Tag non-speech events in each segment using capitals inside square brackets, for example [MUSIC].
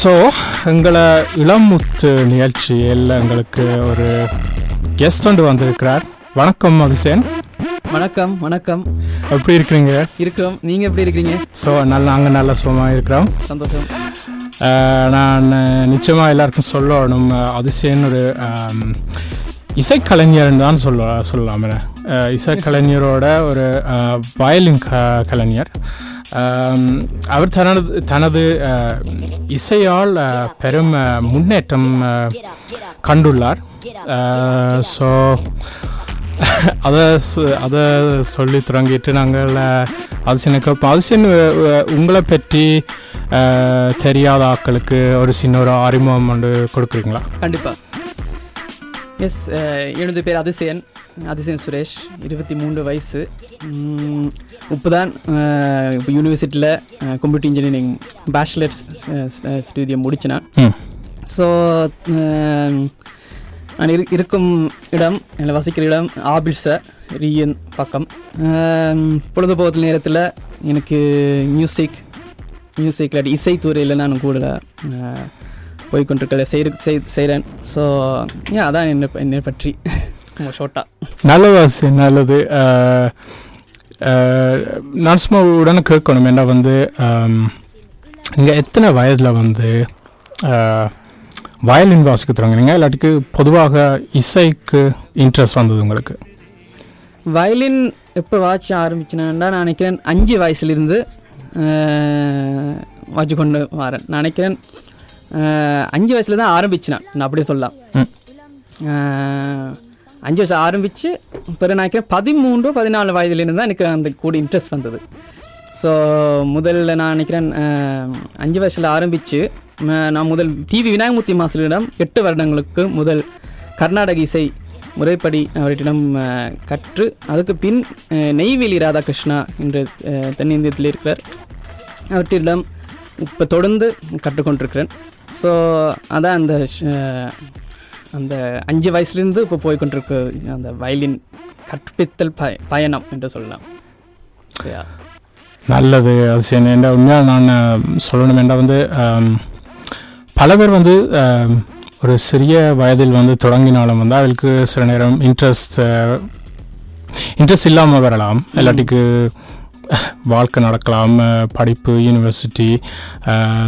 So எங்களை இளமுத்து நிகழ்ச்சியில் எங்களுக்கு ஒரு கெஸ்ட் ஒன்று வந்திருக்கிறார். வணக்கம் அதிசயன் வணக்கம் வணக்கம். எப்படி இருக்கிறீங்க? இருக்கிறோம். நீங்க எப்படி இருக்கிறீங்க? ஸோ நல்ல நாங்கள் நல்ல சுகமாக இருக்கிறோம். சந்தோஷம். நான் நிச்சயமாக எல்லாருக்கும் சொல்லணும் அதிசயன் ஒரு இசைக்கலைஞர்னு தான் சொல்ல சொல்லலாம் அஹ், இசைக்கலைஞரோட ஒரு வயலின் க கலைஞர். அவர் தனது தனது இசையால் பெரும் முன்னேற்றம் கண்டுள்ளார். ஸோ அதை சு- அதை சொல்லி தொடங்கிட்டு நாங்கள் அதிசயனுக்கு இப்போ அதிசயன் உங்களை பற்றி தெரியாத ஆக்களுக்கு ஒரு சின்ன ஒரு அறிமுகம் வந்து கொடுக்குறீங்களா? கண்டிப்பாக எஸ் எனது பேர் அதிசயன் அதிசயன் சுரேஷ் இருபத்தி மூன்று வயசு இப்போ தான் இப்போ யூனிவர்சிட்டியில் கம்ப்யூட்டர் இன்ஜினியரிங் பேச்சுலர்ஸ் ஸ்டூடியம் முடிச்சினேன் ஸோ நான் இரு இருக்கும் இடம் இல்லை வசிக்கிற இடம் ஆபிள்ஸ ரீயன் பக்கம் பொழுதுபோக்கு நேரத்தில் எனக்கு மியூசிக் மியூசிக் இல்லாட்டி இசைத்துறையில் நான் கூட அஹ், போய்கொண்டிருக்கல செய்ய செய்கிறேன் ஸோ ஏன் அதான் என்னை என்னை பற்றி. சும்மா ஷோர்ட்டாக நல்லது நான் சும்மா உடனே கேட்கணும். என்ன வந்து இங்கே எத்தனை வயதில் வந்து வயலின் வாசிக்க தொடங்குனீங்க இல்லாட்டிக்கு பொதுவாக இசைக்கு இன்ட்ரெஸ்ட் வந்தது உங்களுக்கு. வயலின் எப்போ வாட்ச ஆரம்பிச்சேன்னா நான் நினைக்கிறேன் அஞ்சு வயசுலேருந்து வாட்சி கொண்டு வரேன். நான் நினைக்கிறேன் அஞ்சு வயசில் தான் ஆரம்பிச்சேன் நான் அப்படியே சொல்லலாம். அஞ்சு வயசு ஆரம்பித்து பிறகு நான் நினைக்கிறேன் பதிமூன்று பதினாலு வயதுலேருந்து தான் எனக்கு அந்த கூட இன்ட்ரெஸ்ட் வந்தது. ஸோ முதல்ல நான் நினைக்கிறேன் அஞ்சு வயசில் ஆரம்பித்து நான் முதல் டிவி விநாயகமூர்த்தி மாஸ்டரிடம் எட்டு வருடங்களுக்கு முதல் கர்நாடக இசை முறைப்படி அவரிடம் கற்று அதுக்கு பின் நெய்வேலி ராதாகிருஷ்ணா என்ற தென்னிந்தியத்தில் இருக்கிறார். அவற்றிடம் இப்போ தொடர்ந்து கற்றுக்கொண்டிருக்கிறேன். ஸோ அதான் அந்த அந்த அஞ்சு வயசுலேருந்து இப்போ போய்கொண்டிருக்கு அந்த வயலின் கற்பித்தல் ப பயணம் என்று சொல்லலாம். நல்லது அதிசயன் என்ற உண்மையாக நான் சொல்லணும் என்றால் வந்து பல பேர் வந்து ஒரு சிறிய வயதில் வந்து தொடங்கினாலும் வந்து அவளுக்கு சில நேரம் இன்ட்ரெஸ்ட் இன்ட்ரெஸ்ட் இல்லாமல் வரலாம். இல்லாட்டிக்கு வாழ்க்கை நடக்கலாம் படிப்பு யூனிவர்சிட்டி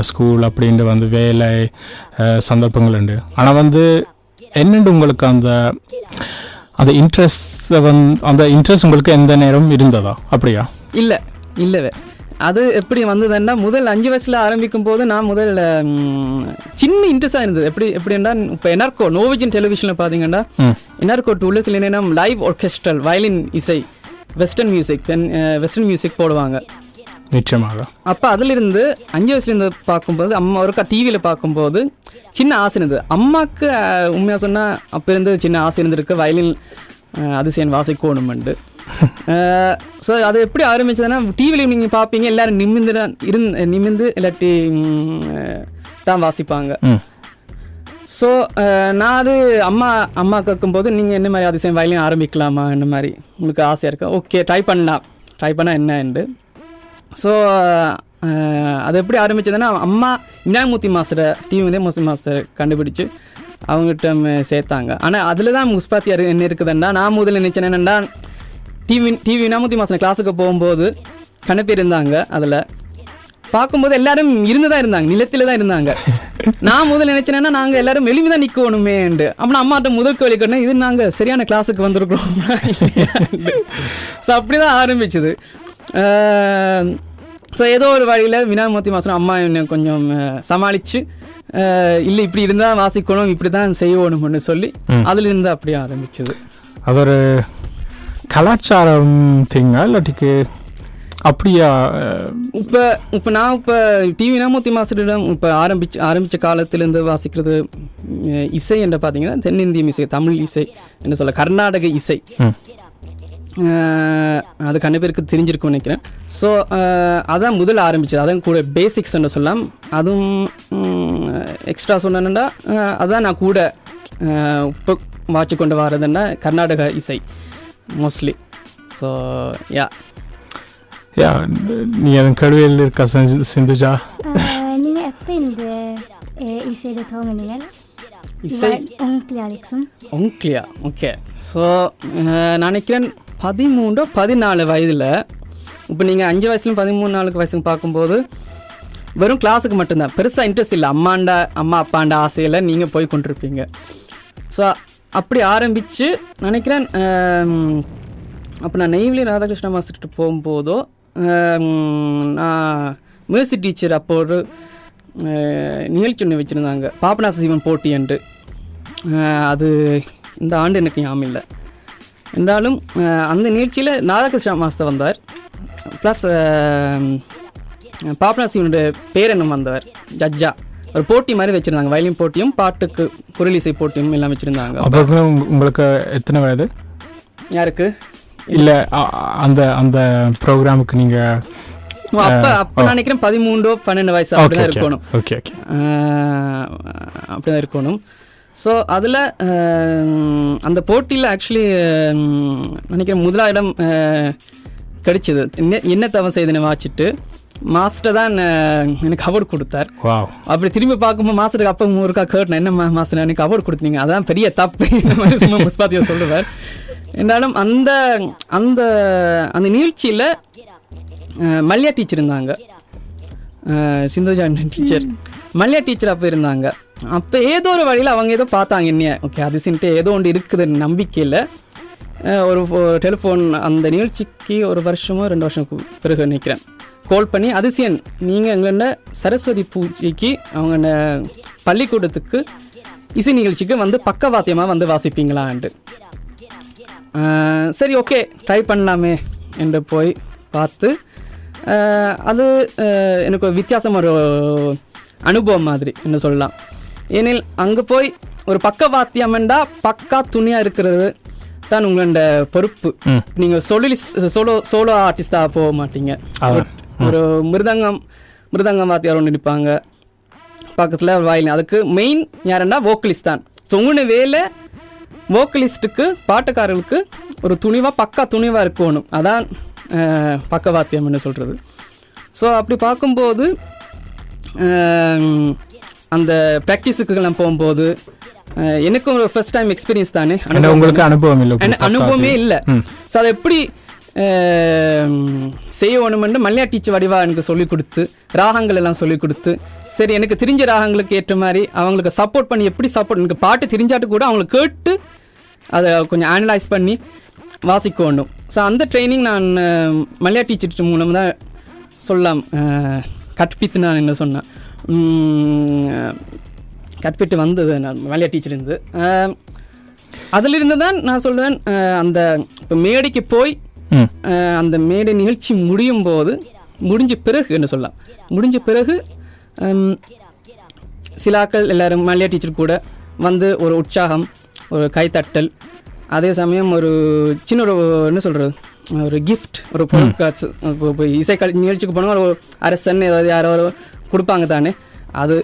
ஸ்கூல் அப்படின்ட்டு வந்து வேலை சந்தர்ப்பங்கள் உண்டு. ஆனால் வந்து என்னென்று உங்களுக்கு அந்த அந்த இன்ட்ரெஸ்ட் வந்து அந்த இன்ட்ரெஸ்ட் உங்களுக்கு எந்த நேரம் இருந்ததா? அப்படியா? இல்லை இல்லவே. அது எப்படி வந்ததுன்னா முதல் அஞ்சு வயசில் ஆரம்பிக்கும் போது நான் முதல் சின்ன இன்ட்ரெஸ்டாக இருந்தது. எப்படி எப்படின்னா இப்போ என்ஆர்கோ நோவிஜன் டெலிவிஷனில் பார்த்தீங்கன்னா என்ஆர்கோ டூவில் சில நேரம் லைவ் ஆர்கெஸ்ட்ரல் வயலின் இசை. Western music then western music போடுவாங்க. நிச்சயமாக. அப்போ அதிலிருந்து அஞ்சு வயசுலேருந்து பார்க்கும்போது அம்மா ஒருக்கா டிவியில் பார்க்கும்போது சின்ன ஆசை இருந்தது. அம்மாவுக்கு உண்மையாக சொன்னால் அப்போ இருந்து சின்ன ஆசை இருந்திருக்கு. வயலின் அதிசயன் வாசிக்கணுமெண்டு. ஸோ அது எப்படி ஆரம்பிச்சதுன்னா டிவியில் நீங்கள் பார்ப்பீங்க எல்லாரும் நிமிந்து தான் இருந்து நிமிந்து இல்லாட்டி தான் வாசிப்பாங்க. ஸோ uh, நான் அது அம்மா அம்மா கேட்கும்போது நீங்கள் என்ன மாதிரி அதிசயம் வயலின் ஆரம்பிக்கலாமா என்ன மாதிரி? உங்களுக்கு ஆசையாக இருக்கா? ஓகே ட்ரை பண்ணலாம். ட்ரை பண்ணால் என்னண்டு ஸோ uh, அது எப்படி ஆரம்பிச்சதுன்னா அம்மா விநாயகமூர்த்தி மாஸ்டரை டிவி விநாயகமூர்த்தி மாஸ்டர் கண்டுபிடிச்சு அவங்ககிட்ட சேர்த்தாங்க. ஆனால் அதில் தான் முஸ்பாத்தி அரு- என்ன இருக்குதுன்னா நான் முதல்ல நினச்சேன் என்னென்னா டிவி டிவி விநாயகமூர்த்தி மாஸ்டர் கிளாஸுக்கு போகும்போது கணக்கு இருந்தாங்க அதில். பார்க்கும்போது எல்லாரும் இருந்து தான் இருந்தாங்க நிலத்தில் தான் இருந்தாங்க. நான் முதல்ல நினைச்சேன்னா நாங்க எல்லாரும் தான் நிற்கணுமேண்டு அப்புறம் அம்மாட்ட முதல் கேள்வி கேட்டேன் இது நாங்க சரியான கிளாஸுக்கு வந்திருக்கிறோம். [LAUGHS] ஸோ அப்படிதான் ஆரம்பிச்சது. ஸோ ஏதோ ஒரு வழியில் வினாமூர்த்தி மாதம் அம்மா என்னை கொஞ்சம் சமாளித்து இல்லை இப்படி இருந்தால் வாசிக்கணும் இப்படி தான் செய்யணும்னு சொல்லி. அதுலேருந்து அப்படியே ஆரம்பிச்சது. அது ஒரு கலாச்சாரம் திங்கா இல்லாட்டிக்கு அப்படியா? இப்போ இப்போ நான் இப்போ டிவி நாமூர்த்தி மாஸ்டரிடம் இப்போ ஆரம்பிச்சு ஆரம்பித்த காலத்திலேருந்து வாசிக்கிறது இசை என்று பார்த்தீங்கன்னா தென்னிந்திய இசை தமிழ் இசை என்ன சொல்ல கர்நாடக இசை. அது கண்ண பேருக்கு தெரிஞ்சிருக்கும்னு நினைக்கிறேன். ஸோ அதான் முதல்ல ஆரம்பிச்சது. அதான் கூட பேசிக்ஸ் என்று சொல்லலாம். அதுவும் எக்ஸ்ட்ரா சொன்னேன்னா அதான் நான் கூட இப்போ வாட்சி கொண்டு வரதுன்னா கர்நாடக இசை மோஸ்ட்லி ஸோ யா யா நீ அதன் கேள்வியில் இருக்கா சிந்து- சிந்துஜா நீங்கள் எப்போ இந்த eh, இசையில் துவங்குனீங்க? இசை? உங்களுக்குலையா அலெக்ஸும். உங்க்லியா ஓகே. ஸோ நான் நினைக்கிறேன் பதிமூன்றோ பதினாலு வயதில் இப்போ நீங்கள் அஞ்சு வயசுலையும் பதிமூணு நாளுக்கு வயசுக்கு பார்க்கும்போது வெறும் கிளாஸுக்கு மட்டும்தான். பெருசாக இன்ட்ரெஸ்ட் இல்லை. அம்மாண்டா அம்மா அப்பாண்ட ஆசையில் நீங்கள் போய் கொண்டிருப்பீங்க. ஸோ அப்படி ஆரம்பித்து நினைக்கிறேன் அப்போ நான் நெய்வேலி ராதாகிருஷ்ண மாஸ்டர்கிட்ட போகும்போதோ நான் மியூசிக் டீச்சர் அப்போ ஒரு நிகழ்ச்சி ஒன்று வச்சுருந்தாங்க பாபநாச சிவன் போட்டி என்று அது இந்த ஆண்டு எனக்கு ஞாபகம் இல்லை என்றாலும் அந்த நிகழ்ச்சியில் ராதாகிருஷ்ண மாஸ்டர் வந்தார் ப்ளஸ் பாபநாசிவனுடைய பேரனும் வந்தவர் ஜட்ஜா ஒரு போட்டி மாதிரி வச்சுருந்தாங்க வயலின் போட்டியும் பாட்டுக்கு குரலிசை போட்டியும் எல்லாம் வச்சுருந்தாங்க உங்களுக்கு எத்தனை வயது யாருக்கு இல்லை அந்த அந்த ப்ரோக்ராமுக்கு நீங்கள் ஓ, அப்ப அப்ப நான் நினைக்கிறேன் பதிமூன்றோ பன்னெண்டு வயசு அப்படிதான் இருக்கணும். ஓகே ஓகே ஆஹ், அப்படிதான் இருக்கணும். ஸோ அதில் அந்த போட்டியில் ஆக்சுவலி நினைக்கிறேன் முதலாயிடம் ஆஹ், கிடைச்சது. என்ன என்ன தவம் செய்தனை வாச்சிட்டு மாஸ்டர் தான் எனக்கு அவார்டு கொடுத்தார். அப்படி திரும்பி பார்க்கும்போது மாஸ்டருக்கு அப்போ ஒருக்கா கேட்டேன் என்ன மாஸ்டர் எனக்கு அவார்டு கொடுத்தீங்க. அதான் பெரிய தப்பு. இந்த [LAUGHS] மாதிரி சும்மா முஸ்பாத்தியா சொல்லுவார். என்னாலும் அந்த அந்த அந்த நிகழ்ச்சியில் மல்யா டீச்சர் இருந்தாங்க. அஹ், சிந்துஜா டீச்சர் மல்யா டீச்சர் அப்போ இருந்தாங்க. அப்போ ஏதோ ஒரு வழியில் அவங்க ஏதோ பார்த்தாங்க என்னைய. ஓகே அதிசன்ட்டு ஏதோ ஒன்று இருக்குதுன்னு நம்பிக்கையில் ஒரு டெலிஃபோன் அந்த நிகழ்ச்சிக்கு ஒரு வருஷமோ ரெண்டு வருஷம் பிறகு நிற்கிறேன் கால் பண்ணி அதிசயன் நீங்கள் எங்களோட சரஸ்வதி பூஜைக்கு அவங்க பள்ளிக்கூடத்துக்கு இசை நிகழ்ச்சிக்கு வந்து பக்கவாத்தியமாக வந்து வாசிப்பீங்களான்ட்டு. சரி ஓகே. ட்ரை பண்ணலாமே என்று போய் பார்த்து அது எனக்கு வித்தியாசம் ஒரு அனுபவம் மாதிரி என்ன சொல்லலாம். ஏனில் அங்கே போய் ஒரு பக்கவாத்தியம்ண்டா பக்கா துணியாக இருக்கிறது தான் உங்களோட பொறுப்பு. நீங்கள் சொலிஸ் சோலோ சோலோ ஆர்டிஸ்டாக போக மாட்டீங்க. ஒரு மிருதங்கம் மிருதங்கம் வாத்தியார் ஒன்று நிற்பாங்க. பக்கத்தில் வயலின் அதுக்கு மெயின் யாருன்னா வோக்கலிஸ்ட் தான். ஸோ உங்களோட வேலை வோக்கலிஸ்ட்டுக்கு பாட்டுக்காரர்களுக்கு ஒரு துணிவாக பக்கா துணிவாக இருக்கணும். அதான் பக்கவாத்தியம்னு சொல்கிறது ஸோ அப்படி பார்க்கும்போது அந்த ப்ராக்டிஸுக்கெல்லாம் போகும்போது எனக்கும் ஒரு ஃபர்ஸ்ட் டைம் எக்ஸ்பீரியன்ஸ் தானே. உங்களுக்கு அனுபவம் இல்லை அனுபவமே இல்லை. ஸோ அதை எப்படி செய்யணுமென்று மல்லையா டீச்சர் வடிவா எனக்கு சொல்லிக் கொடுத்து ராகங்கள் எல்லாம் சொல்லிக் கொடுத்து சரி எனக்கு தெரிஞ்ச ராகங்களுக்கு ஏற்ற மாதிரி அவங்களுக்கு சப்போர்ட் பண்ணி எப்படி சப்போர்ட் எனக்கு பாட்டு தெரிஞ்சாட்டு கூட அவங்களுக்கு கேட்டு அதை கொஞ்சம் அனலைஸ் பண்ணி வாசிக்கணும் ஸோ அந்த ட்ரைனிங் நான் மல்லையா டீச்சர் மூலம் தான் சொல்லலாம். கற்பித்து நான் என்ன சொன்னேன். கற்பிட்டு வந்தது நான் மல்லையா டீச்சர் இருந்து. அதிலிருந்து தான் நான் சொல்லுவேன் அந்த இப்போ மேடைக்கு போய் அந்த மேடை நிகழ்ச்சி முடியும் போது முடிஞ்ச பிறகு என்ன சொல்லலாம். முடிஞ்ச பிறகு ஹம், சில ஆட்கள் எல்லாரும் மல்லியா டீச்சர் கூட வந்து ஒரு உற்சாகம் ஒரு கைத்தட்டல் அதே சமயம் ஒரு சின்ன ஒரு என்ன சொல்கிறது ஒரு கிஃப்ட் ஒரு பொருட்காட்சி. இப்போ இசைக்கல் நிகழ்ச்சிக்கு போனால் ஒரு அரசன் ஏதாவது யாரோ கொடுப்பாங்க தானே? அது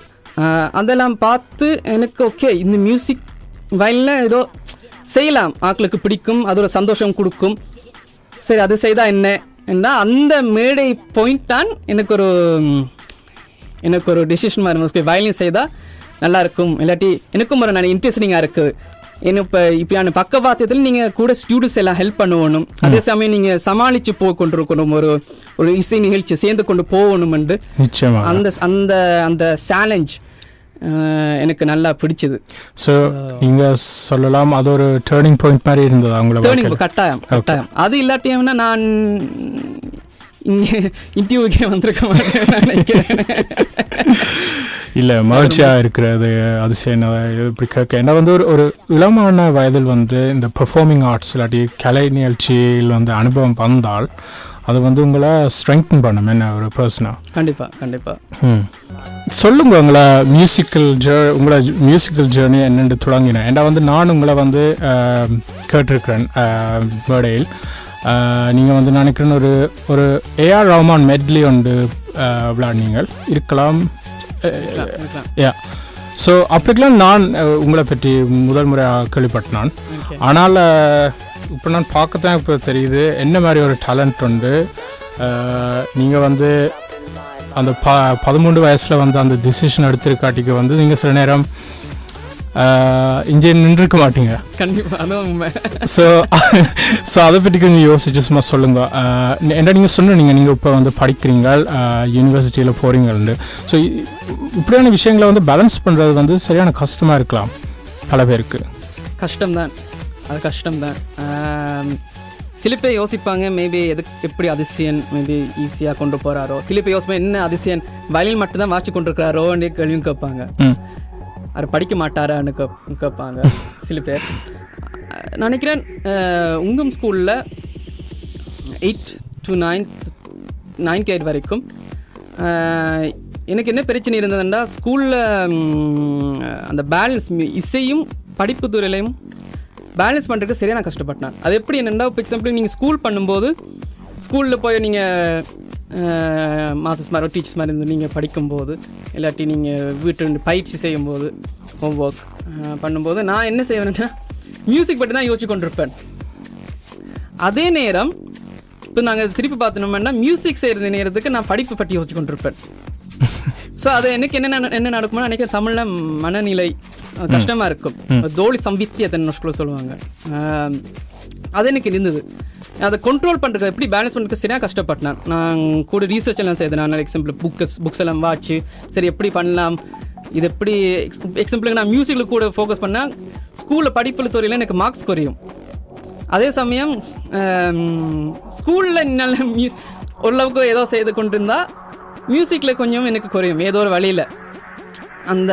அதெல்லாம் பார்த்து எனக்கு ஓகே இந்த மியூசிக் வயலில் ஏதோ செய்யலாம். ஆட்களுக்கு பிடிக்கும் அது ஒரு சந்தோஷம் கொடுக்கும். சரி அது செய்தால் என்ன? என்ன அந்த மேடை பாயிண்ட் தான் எனக்கு ஒரு எனக்கு ஒரு டெசிஷன் மாதிரி. வயலின் செய்தால் நல்லா இருக்கும். இல்லாட்டி எனக்கும் ஒரு நான் இன்ட்ரெஸ்டிங்காக இருக்குது. இப்போ இப்படியான பக்கவாத்தியத்தில் நீங்கள் கூட ஸ்டூடெண்ட்ஸ் எல்லாம் ஹெல்ப் பண்ணணும் அதே சமயம் நீங்கள் சமாளித்து போய் கொண்டிருக்கணும் ஒரு ஒரு இசை நிகழ்ச்சி சேர்ந்து கொண்டு நிச்சயமா அந்த அந்த அந்த சேலஞ்ச் எனக்கு நல்லா பிடிச்சது. ஸோ நீங்கள் சொல்லலாம் அது ஒரு டேர்னிங் பாயிண்ட் மாதிரி இருந்ததா டேர்னிங் வாழ்க்கையில? கட்டாயம் கட்டாயம். அது இல்லாட்டியம்னா நான் இங்கே இன்டர்வியூக்கே வந்திருக்க மாட்டேன் நினைக்கிறேன். [LAUGHS] இல்லை மகிழ்ச்சியாக இருக்கிறது அதிசயம் இப்படி கேட்க. என்ன வந்து ஒரு ஒரு இளமான வயதில் வந்து இந்த பெர்ஃபார்மிங் ஆர்ட்ஸ் இல்லாட்டி கலை நிகழ்ச்சியில் வந்து அனுபவம் வந்தால் அது வந்து உங்களை ஸ்ட்ரெங்தன் பண்ணும். என்ன ஒரு பர்சனாக கண்டிப்பாக கண்டிப்பாக ம். சொல்லுங்க உங்களை மியூசிக்கல் ஜே உங்களை மியூசிக்கல் ஜேர்னி என்னென்று தொடங்கினேன் ஏன்னா வந்து நான் உங்களை வந்து கேட்டிருக்கிறேன் மேடையில். நீங்கள் வந்து நினைக்கிறேன் ஒரு ஒரு ஏஆர் ரஹ்மான் மெட்லி ஒன்று ஆஹ், விளையாடினீங்க. இருக்கலாம் இருக்கலாம், இருக்கலாம். யா ஸோ அப்படிக்கெல்லாம் நான் உங்களை பற்றி முதல் முறையாக கேள்விப்பட்டேன் Okay. ஆனால் இப்போ நான் பார்க்கத்தான் இப்போ தெரியுது. என்ன மாதிரி ஒரு டேலண்ட் உண்டு? நீங்கள் வந்து அந்த ப பதிமூன்று வயசில் வந்து அந்த டிசிஷன் எடுத்திருக்காட்டிக்கு வந்து நீங்கள் சில நேரம் இங்கே நின்றுக்க மாட்டீங்க. கண்டிப்பா அதுவும் உண்மை. ஸோ ஸோ [LAUGHS] அதை பற்றி கொஞ்சம் யோசிச்சு சும்மா சொல்லுங்க. என்ன நீங்கள் சொன்னீங்க நீங்கள் இப்போ வந்து படிக்கிறீங்க யூனிவர்சிட்டியில் போகிறீங்கன்னு ஸோ இப்படியான விஷயங்களை வந்து பேலன்ஸ் பண்ணுறது வந்து சரியான கஷ்டமாக இருக்கலாம் பல பேருக்கு. கஷ்டம்தான். அது கஷ்டம்தான். சில பேர் யோசிப்பாங்க. மேபி எதுக்கு எப்படி அதிசயன் மேபி ஈஸியாக கொண்டு போகிறாரோ சில பேர் யோசிப்பாங்க என்ன அதிசயன்? வயலின் மட்டும் தான் வாட்சி கொண்டிருக்கிறாரோன்னு கேள்வியும் கேட்பாங்க. அவர் படிக்க மாட்டாரான்னு கேட்பாங்க சில பேர். நான் நினைக்கிறேன் உங்கம் ஸ்கூலில் eight to ninth ninth eight வரைக்கும் எனக்கு என்ன பிரச்சனை இருந்ததுன்னா ஸ்கூலில் அந்த பேலன்ஸ் இசையும் படிப்பு துறையிலையும் பேலன்ஸ் பண்ணுறதுக்கு சரியாக நான் கஷ்டப்பட்டேன். அது எப்படி என்னென்னா இப்போ எக்ஸாம்பிள் நீங்கள் ஸ்கூல் பண்ணும்போது ஸ்கூலில் போய் நீங்கள் மாஸ்டர்ஸ் மாதிரி டீச்சர்ஸ் மாதிரி இருந்து நீங்கள் படிக்கும்போது இல்லாட்டி நீங்கள் வீட்டு பயிற்சி செய்யும்போது ஹோம் ஒர்க் பண்ணும்போது நான் என்ன செய்வேன்னா மியூசிக் பற்றி தான் யோசிச்சு கொண்டிருப்பேன். அதே நேரம் இப்போ நாங்கள் திருப்பி பார்த்தோம்னா மியூசிக் செய்கிற நேரத்துக்கு நான் படிப்பு பற்றி யோசிச்சு கொண்டிருப்பேன். ஸோ அது எனக்கு என்ன என்ன நடக்கும்னா நினைக்கிறேன் தமிழில் மனநிலை அஹ், கஷ்டமா இருக்கும். தோழி சம்பித்தியத்தை சொல்லுவாங்க. அது எனக்கு இருந்தது அதை கண்ட்ரோல் பண்ணுறது எப்படி பேலன்ஸ் பண்ணுறதுக்கு சரியாக கஷ்டப்பட்டேன். நான் கூட ரீசர்ச் எல்லாம் செய்தேன். நான் எக்ஸாம்பிள் புக்கஸ் புக்ஸ் எல்லாம் வாட்சி சரி எப்படி பண்ணலாம்? இது எப்படி எக்ஸாம்பிளுக்கு நான் மியூசிக்கில் கூட ஃபோக்கஸ் பண்ணால் ஸ்கூலில் படிப்பில் துறையில் எனக்கு மார்க்ஸ் குறையும். அதே சமயம் ஸ்கூலில் நல்ல மியூ ஓரளவுக்கு ஏதோ செய்து கொண்டிருந்தா மியூசிக்கில் கொஞ்சம் எனக்கு குறையும். ஏதோ ஒரு வழியில். அந்த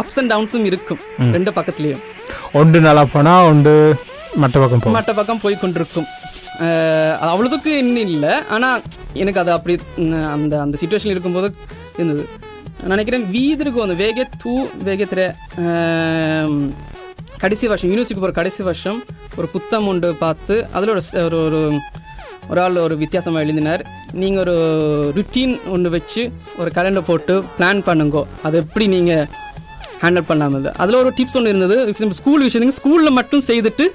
அப்ஸ் அண்ட் டவுன்ஸும் இருக்கும். ரெண்டு பக்கத்துலேயும். ஒன்று நல்லா போனால் ஒன்று மற்ற பக்கம் மற்ற பக்கம் போய் கொண்டிருக்கும். அது அவ்வளோதுக்கு இன்னும் இல்லை. ஆனால் எனக்கு அது அப்படி அந்த அந்த சுச்சுவேஷன் இருக்கும்போது இருந்தது. நான் நினைக்கிறேன் வீதிருக்கு வந்து வேக தூ வேகத்திர கடைசி வருஷம் யூனிவர்சிட்டி போகிற கடைசி வருஷம் ஒரு புத்தம் ஒன்று பார்த்து அதில் ஒரு ஒரு ஒரு ஒரு ஆள் ஒரு வித்தியாசமாக எழுதினார். நீங்கள் ஒரு ருட்டீன் ஒன்று வச்சு ஒரு கலண்டர் போட்டு பிளான் பண்ணுங்கோ. அது எப்படி நீங்கள் ஹேண்டில் பண்ணாமல் அதில் ஒரு டிப்ஸ் ஒன்று இருந்தது. ஸ்கூல் விஷயம் ஸ்கூலில் மட்டும் செய்துட்டு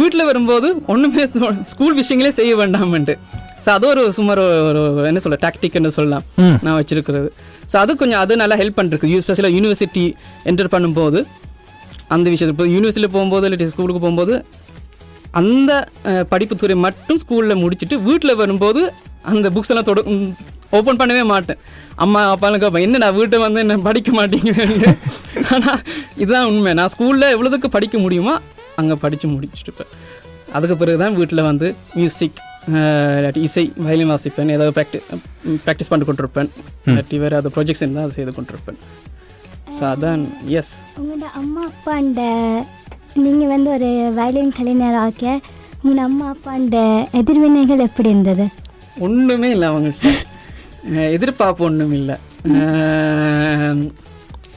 வீட்டில் வரும்போது ஒன்றுமே ஸ்கூல் விஷயங்களே செய்ய வேண்டாம்ன்ட்டு. ஸோ அது ஒரு சுமார் ஒரு என்ன சொல்ல டாக்டிக்னு சொல்லலாம். நான் வச்சிருக்கிறது. ஸோ அது கொஞ்சம் அது நல்லா ஹெல்ப் பண்ணிருக்கு ஸ்பெஷலாக யூனிவர்சிட்டி என்டர் பண்ணும்போது அந்த விஷயத்தை இப்போ யூனிவர்சிட்டியில் போகும்போது இல்லை ஸ்கூலுக்கு போகும்போது அந்த படிப்புத்துறை மட்டும் ஸ்கூலில் முடிச்சுட்டு வீட்டில் வரும்போது அந்த புக்ஸ் எல்லாம் தொட ஓப்பன் பண்ணவே மாட்டேன். அம்மா அப்பாலாம் கேட்பேன் என்ன நான் வீட்டை வந்து என்ன படிக்க மாட்டேங்கிறேன்னு [LAUGHS] ஆனால் இதுதான் உண்மை. நான் ஸ்கூலில் எவ்வளோதுக்கு படிக்க முடியுமோ அங்கே படித்து முடிச்சுட்டுப்பேன். அதுக்கு பிறகு தான் வீட்டில் வந்து மியூசிக் இல்லாட்டி இசை வயலின் வாசிப்பேன். ஏதாவது ப்ராக்டி ப்ராக்டிஸ் பண்ணி கொண்டிருப்பேன். இல்லாட்டி வேறு அது ப்ரொஜெக்ட்ஸ் இருந்தால் அதை செய்து கொண்டிருப்பேன். ஸோ அதான் எஸ் உங்களோட அம்மா அப்பாண்ட நீங்கள் வந்து ஒரு வயலின் கலைஞர் ஆக்க உங்களோட அம்மா அப்பாண்ட எதிர்வினைகள் எப்படி இருந்தது? ஒன்றுமே இல்லை அவங்கள்ட்ட அஹ் எதிர்பார்ப்பு ஒன்றும் இல்லை.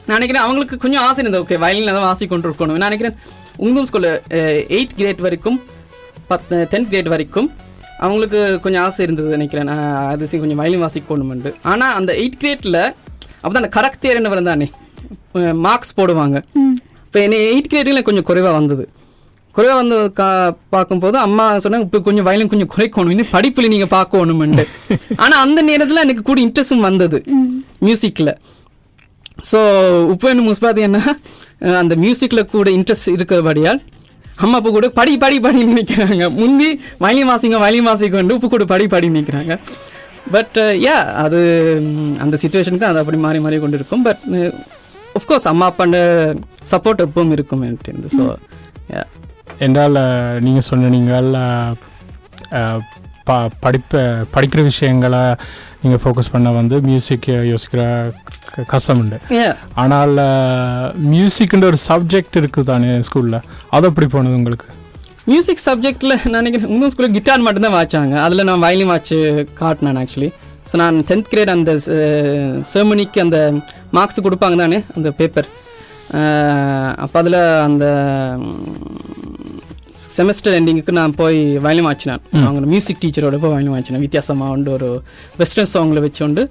நான் நினைக்கிறேன் அவங்களுக்கு கொஞ்சம் ஆசை இருந்தது. ஓகே வயலின் தான் வாசி கொண்டு இருக்கணும் நான் நினைக்கிறேன் உங்கள் ஸ்கூலில் எயிட் கிரேட் வரைக்கும் பத் டென்த் கிரேட் வரைக்கும் அவங்களுக்கு கொஞ்சம் ஆசை இருந்தது நினைக்கிறேன். நான் அது சரி கொஞ்சம் வயலின் வாசிக்கணுமெண்டு ஆனால் அந்த எயிட் கிரேட்டில் அப்போ தான் கரெக்டேர்னு வரந்தானே மார்க்ஸ் போடுவாங்க இப்போ என்னை எயிட் கிரேட்டில் கொஞ்சம் குறைவாக வந்தது. குறைவாக வந்து கா பார்க்கும்போது அம்மா சொன்னாங்க இப்போ கொஞ்சம் வயலின் கொஞ்சம் குறைக்கணும். இன்னும் படிப்பில் நீங்கள் பார்க்கணுமெண்டு [LAUGHS] ஆனால் அந்த நேரத்தில் எனக்கு கூட இன்ட்ரெஸ்டும் வந்தது. மியூசிக்கில் ஸோ இப்போ என்ன முஸ்பாதி என்ன அந்த மியூசிக்கில் கூட இன்ட்ரெஸ்ட் இருக்கிறபடியால் அம்மா அப்பா கூட படி படி படி நினைக்கிறாங்க. முந்தி வயலின் வாசிங்க வயலின் வாசிக்க வந்து உப்பு கூட படி படி நினைக்கிறாங்க. பட் யா அது ம், அந்த சுச்சுவேஷனுக்கு அது அப்படி மாறி மாறி கொண்டு இருக்கும் பட் ஒஃப்கோர்ஸ் அம்மா அப்பாண்ட சப்போர்ட் எப்பவும் இருக்கும் ஸோ யா என்றால் நீங்கள் சொன்ன நீங்கள் ப படிப்ப படிக்கிற விஷயங்களை நீங்கள் ஃபோக்கஸ் பண்ண வந்து மியூசிக் யோசிக்கிற கஷ்டம் உண்டு. ஆனால் மியூசிக்ன்ற ஒரு சப்ஜெக்ட் இருக்குது தானே ஸ்கூலில் அது எப்படி போனது உங்களுக்கு? மியூசிக் சப்ஜெக்டில் நான் நினைக்கிறேன் உங்கள் ஸ்கூலில் கிட்டார் மட்டும்தான் வாச்சாங்க அதில் நான் வயலின் வாட்ச் காட்டினேன் ஆக்சுவலி ஸோ நான் டென்த் கிரேட் அந்த செர்மனிக்கு அந்த மார்க்ஸ் கொடுப்பாங்க தானே அந்த பேப்பர் அப்போ அதில் அந்த செமஸ்டர் எண்டிங்குக்கு நான் போய் வயலின் வாச்சினேன் அவங்க மியூசிக் டீச்சரோட போய் வயலின் வாச்சினேன் வித்தியாசமாக உண்டு ஒரு வெஸ்டர்ன் சாங்கில் வச்சுண்டு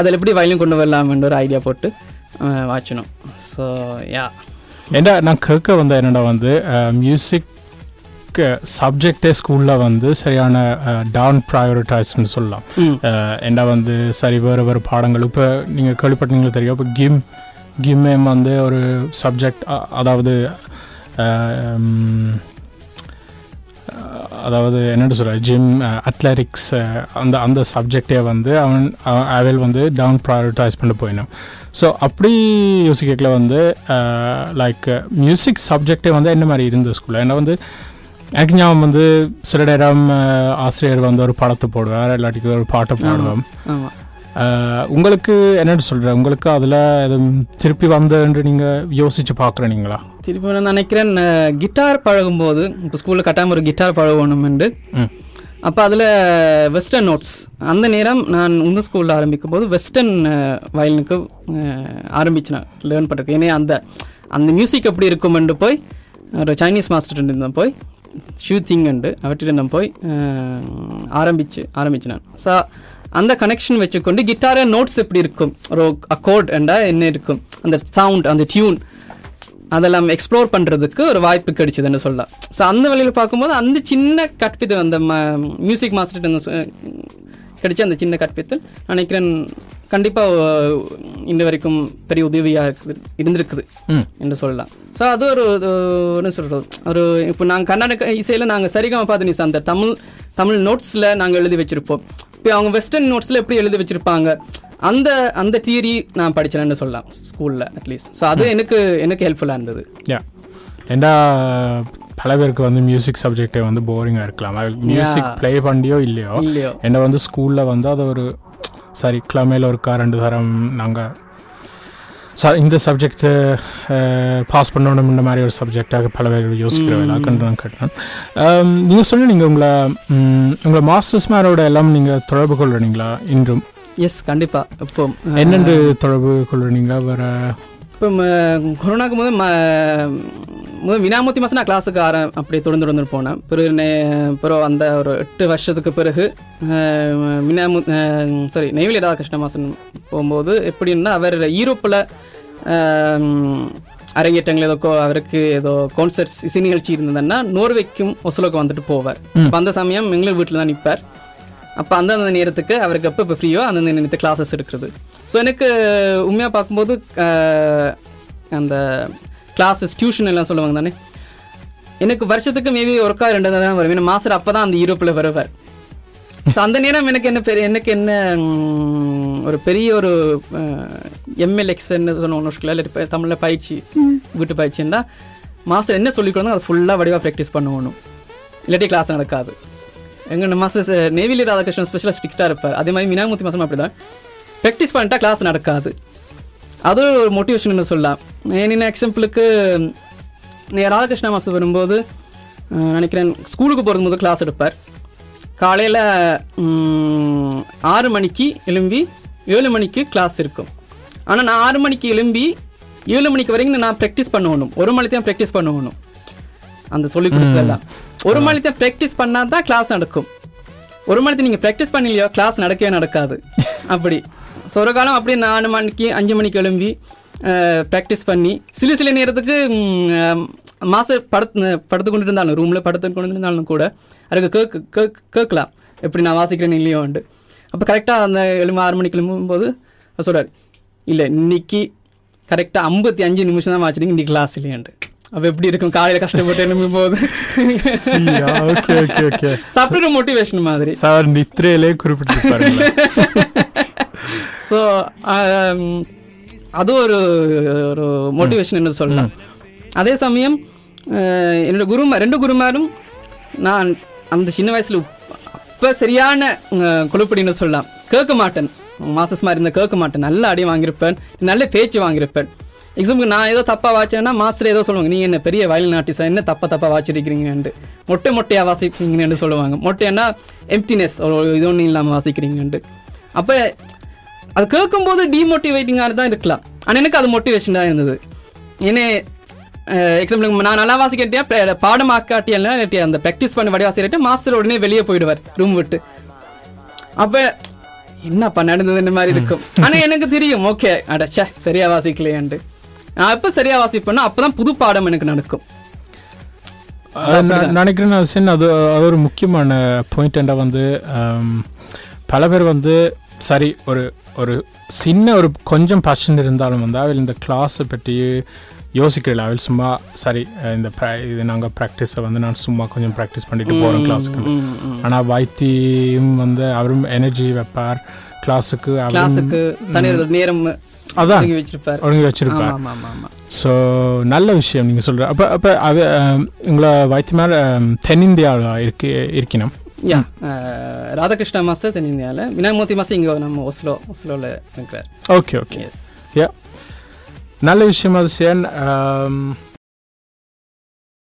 அதில் எப்படி வயலின் கொண்டு வரலாம்னு ஒரு ஐடியா போட்டு வாச்சினோம் ஸோ யா ஏண்டா நான் கேட்க வந்த என்னடா வந்து மியூசிக் சப்ஜெக்டே ஸ்கூலில் வந்து சரியான டவுன் ப்ரையோரிட்டைஸ்னு சொல்லலாம். ஏண்டா வந்து சரி வேறு வேறு பாடங்கள். இப்போ நீங்கள் கேள்விப்பட்டீங்களா தெரியும். இப்போ கிம் கிம்மேம் வந்து ஒரு சப்ஜெக்ட் அதாவது அதாவது என்னென்னு சொல்ற ஜிம் அத்லெட்டிக்ஸ் அந்த அந்த சப்ஜெக்டே வந்து அவன் அவள் வந்து டவுன் ப்ரையோரிட்டைஸ் பண்ண போயினான் ஸோ அப்படி யோசிக்கல வந்து லைக் மியூசிக் சப்ஜெக்டே வந்து என்ன மாதிரி இருந்தது ஸ்கூலில் ஏன்னா வந்து எனக்கு ஞாபகம் வந்து சில நேரம் ஆசிரியர் வந்து ஒரு படத்தை போடுவார் இல்லாட்டிக்கு ஒரு பாட்டை பாடுவோம். உங்களுக்கு என்னென்னு சொல்கிறேன் உங்களுக்கு அதில் எதுவும் திருப்பி வந்ததுன்னு நீங்கள் யோசிச்சு பார்க்குறீங்களா திருப்பி நான் நினைக்கிறேன். கிட்டார் பழகும்போது இப்போ ஸ்கூலில் கட்டாமல் ஒரு கிட்டார் பழகணுமெண்டு. அப்போ அதில் வெஸ்டர்ன் நோட்ஸ் அந்த நேரம் நான் உந்த ஸ்கூலில் ஆரம்பிக்கும் போது வெஸ்டர்ன் வயலினுக்கு ஆரம்பிச்சேன். லேர்ன் பண்ணுறதுக்கு ஏன்னா அந்த அந்த மியூசிக் எப்படி இருக்குமெண்டு போய் ஒரு சைனீஸ் மாஸ்டர் இருந்தேன் போய் ஷூ திங்கண்டு அவற்றிடம் நான் போய் ஆரம்பிச்சு ஆரம்பிச்சினேன் ஸோ அந்த கனெக்ஷன் வச்சுக்கொண்டு கிட்டார நோட்ஸ் எப்படி இருக்கும்? ஒரு அக்கோர்ட் என்றா என்ன இருக்கும்? அந்த சவுண்ட் அந்த டியூன் அதெல்லாம் எக்ஸ்ப்ளோர் பண்ணுறதுக்கு ஒரு வாய்ப்பு கிடைச்சதுன்னு சொல்லலாம். ஸோ அந்த வழியில் பார்க்கும்போது அந்த சின்ன கற்பித்து அந்த மியூசிக் மாஸ்டர் கிடைச்ச அந்த சின்ன கற்பித்தல் நினைக்கிறேன் கண்டிப்பாக இன்ன வரைக்கும் பெரிய உதவியாக இருக்குது இருந்திருக்குது ம். என்று சொல்லலாம். ஸோ அது ஒரு என்ன சொல்கிறது ஒரு இப்போ நாங்கள் கர்நாடக இசையில் நாங்கள் சரிகமா பார்த்து அந்த தமிழ் தமிழ் நோட்ஸில் நாங்கள் எழுதி வச்சுருப்போம். இப்போ அவங்க வெஸ்டர்ன் நோட்ஸில் எப்படி எழுதி வச்சுருப்பாங்க? அந்த அந்த தியரி நான் படிச்சேன்னு சொல்லலாம் ஸ்கூலில் அட்லீஸ்ட் ஸோ அது எனக்கு எனக்கு ஹெல்ப்ஃபுல்லாக இருந்தது. யா ஏண்டா பல பேருக்கு வந்து மியூசிக் சப்ஜெக்டே வந்து போரிங்காக இருக்கலாம். மியூசிக் ப்ளே பண்ணியோ இல்லையோ இல்லையோ. என்ன வந்து ஸ்கூலில் வந்து அது ஒரு சரி கிழமையில் ஒருக்கா ரெண்டு தரம் நாங்கள் ச இந்த சப்ஜெக்ட் பாஸ் பண்ணணும் இந்த மாதிரி ஒரு சப்ஜெக்டாக பல பேர் யோசிக்கிற வேலாக்கன்று நான் கேட்டேன். நீங்கள் சொன்னீங்க உங்களை ம், உங்களை மாஸ்டர்ஸ் மேரோட எல்லாம் நீங்கள் தொடர்பு கொள்றீங்களா இன்றும்? எஸ் கண்டிப்பாக இப்போ என்னென்று தொடர்பு கொள்றீங்க? வேற இப்போ கொரோனாக்கு முதல் வினாமூர்த்தி மாதம் நான் கிளாஸுக்கு ஆர அப்படியே தொடர்ந்து தொடர்ந்து போனேன். பிறகு நே- பிறகு அந்த ஒரு எட்டு வருஷத்துக்கு பிறகு வினாமு சாரி நெய்வேலி ராதாகிருஷ்ண மாசன் போகும்போது எப்படின்னா அவர் ஈரோப்பில் அரங்கேற்றங்கள் ஏதோ அவருக்கு ஏதோ கான்சர்ட்ஸ் இசை நிகழ்ச்சி இருந்ததுன்னா நோர்வேக்கும் ஒசலோக்கு வந்துட்டு போவார். அப்ப அந்த சமயம் எங்களூர் வீட்டில் தான் நிற்பார் அப்போ அந்தந்த நேரத்துக்கு அவருக்கு எப்போ இப்போ ஃப்ரீயோ அந்தந்த நேரத்துக்கு கிளாஸஸ் எடுக்கிறது. ஸோ எனக்கு உண்மையாக பார்க்கும்போது அந்த கிளாஸஸ் டியூஷன் எல்லாம் சொல்லுவாங்க தானே? எனக்கு வருஷத்துக்கு மேபி ஒருக்கா ரெண்டு தான் வரும். ஏன்னா மாஸ்டர் அப்போ தான் அந்த யூரோப்பில் வருவார். ஸோ அந்த நேரம் எனக்கு என்ன பெரிய எனக்கு என்ன ஒரு பெரிய ஒரு எம்எல்எக்ஸ்ன்னு சொன்ன இல்லை தமிழில் பயிற்சி வீட்டு பயிற்சின்னா மாஸ்டர் என்ன சொல்லிக் கொடுத்தோ அதை ஃபுல்லாக வடிவாக ப்ராக்டிஸ் பண்ணணும் இல்லாட்டி கிளாஸ் நடக்காது. எங்கள் மாஸ்டர் நேவிலி ராதாகிருஷ்ணன் ஸ்பெஷலாக ஸ்ட்ரிக்டாக இருப்பார். அதே மாதிரி மீனாமூர்த்தி மாதம் அப்படி தான் ப்ராக்டிஸ் பண்ணிட்டா கிளாஸ் நடக்காது. அது ஒரு மோட்டிவேஷன் சொல்லலாம். என்ன எக்ஸாம்பிளுக்கு ராதாகிருஷ்ண மாதம் வரும்போது நினைக்கிறேன் ஸ்கூலுக்கு போகிறது போது கிளாஸ் எடுப்பார். காலையில் ஆறு மணிக்கு எழும்பி ஏழு மணிக்கு கிளாஸ் இருக்கும். ஆனால் நான் ஆறு மணிக்கு எழும்பி ஏழு மணிக்கு வரைக்கும் நான் ப்ராக்டிஸ் பண்ணணும். ஒரு மணி தான் ப்ராக்டிஸ் பண்ணணும். அந்த சொல்லிக் கொடுத்ததெல்லாம் ஒரு மணி தான் ப்ராக்டிஸ் பண்ணால் தான் கிளாஸ் நடக்கும். ஒரு மணிக்கு நீங்கள் ப்ராக்டிஸ் பண்ணலையோ கிளாஸ் நடக்கவே நடக்காது. [LAUGHS] அப்படி. ஒரு காலம் அப்படியே நாலு மணிக்கு அஞ்சு மணிக்கு எழும்பி ப்ராக்டிஸ் பண்ணி சில சில நேரத்துக்கு மாஸ்டர் படுத்து படுத்து கொண்டு இருந்தாலும் ரூமில் படுத்து கொண்டு இருந்தாலும் கூட அதுக்கு கேட்க கேக் கேட்கலாம். எப்படி நான் வாசிக்கிறேன்னு இல்லையோண்டு அப்போ கரெக்டாக அந்த எலும்பு ஆறு மணிக்கு எழும்பும்போது சொல்கிறார் இல்லை இன்னைக்கு கரெக்டாக ஐம்பத்தி அஞ்சு நிமிஷம் தான் வாச்சிருங்க இன்னைக்கு கிளாஸ் இல்லையாண்டு அப்போ எப்படி இருக்கும் காலையில் கஷ்டப்பட்டு எழும்பும் போது ஓகே ஓகே ஒரு மோட்டிவேஷன் மாதிரி. சார் நித்ரையிலே குறிப்பிட்டிருப்பாருங்களா. ஸோ [LAUGHS] அது ஒரு ஒரு மோட்டிவேஷன் என்று சொல்லலாம். அதே சமயம் என்னோட குருமா ரெண்டு குருமாரும் நான் அந்த சின்ன வயசில் அப்போ சரியான குழுப்படின்னு சொல்லலாம். கேட்க மாட்டேன். மாசஸ் மாதிரி இருந்த கேட்க மாட்டேன். நல்ல அடி வாங்கியிருப்பேன். நல்ல பேச்சு வாங்கியிருப்பேன். எக்ஸாம்பிள் நான் ஏதோ தப்பாக வாச்சேன்னா மாஸ்டர் ஏதோ சொல்லுவாங்க நீங்கள் என்ன பெரிய வயலின் ஆர்டிஸ்ட்? என்ன தப்பா தப்பாக வாச்சிருக்கிறீங்கன்ட்டு மொட்டை மொட்டையாக வாசிப்பீங்கன்னு சொல்லுவாங்க மொட்டைன்னா எம்டினஸ் ஒரு இது ஒன்றும் இல்லாமல் வாசிக்கிறீங்கன்ட்டு. அப்போ அது கேட்கும்போது டிமோட்டிவேட்டிங்காக தான் இருக்கலாம். ஆனால் எனக்கு அது மோட்டிவேஷன் தான் இருந்தது. ஏன்னா எக்ஸாம்பிளுக்கு நான் நல்லா வாசிக்கிட்டே பாடமாக்காட்டியெல்லாம் இல்லாட்டி அந்த ப்ராக்டிஸ் பண்ணி வடி வாசிக்கிட்டு மாஸ்டர் உடனே வெளியே போயிடுவார் ரூம் விட்டு. அப்போ என்னப்பா நடந்தது? இந்த மாதிரி இருக்கும். ஆனால் எனக்கு தெரியும். ஓகே அடச்சே சரியா வாசிக்கலையான்ட்டு. நான் எப்போ சரியா வாசிப்பேனோ அப்போ தான் புது பாடம் எனக்கு நடக்கும். நினைக்கிறேன் அது அது ஒரு முக்கியமான பாயிண்ட் வந்து பல பேர் வந்து சரி ஒரு ஒரு சின்ன ஒரு கொஞ்சம் பிரச்சனை இருந்தாலும் வந்து அவள் இந்த கிளாஸை பற்றி யோசிக்கிறல அவள் சும்மா சரி இந்த இது நாங்கள் ப்ராக்டிஸை வந்து நான் சும்மா கொஞ்சம் ப்ராக்டிஸ் பண்ணிட்டு போகிறோம் கிளாஸுக்கு ஆனால் வைத்தியும் வந்து அவரும் எனர்ஜி வைப்பார். கிளாஸுக்கு கிளாஸுக்கு நேரம் அதான். வச்சிருப்பார். ஒழுங்கு வச்சிருப்பார். ஸோ நல்ல விஷயம் நீங்கள் சொல்கிற அப்போ அப்போ அவ உங்களை வைத்திய மேலே தென்னிந்தியாவில் இருக்கு இருக்கணும். யா ராதாகிருஷ்ணா மாஸ்டர் தென்னிந்தியாவில் விநாயகமூர்த்தி மாஸ்டர் இங்கே நம்ம ஒஸ்லோ ஒஸ்லோவில் இருக்கிறார். ஓகே ஓகே எஸ் யா நல்ல விஷயம் சேன்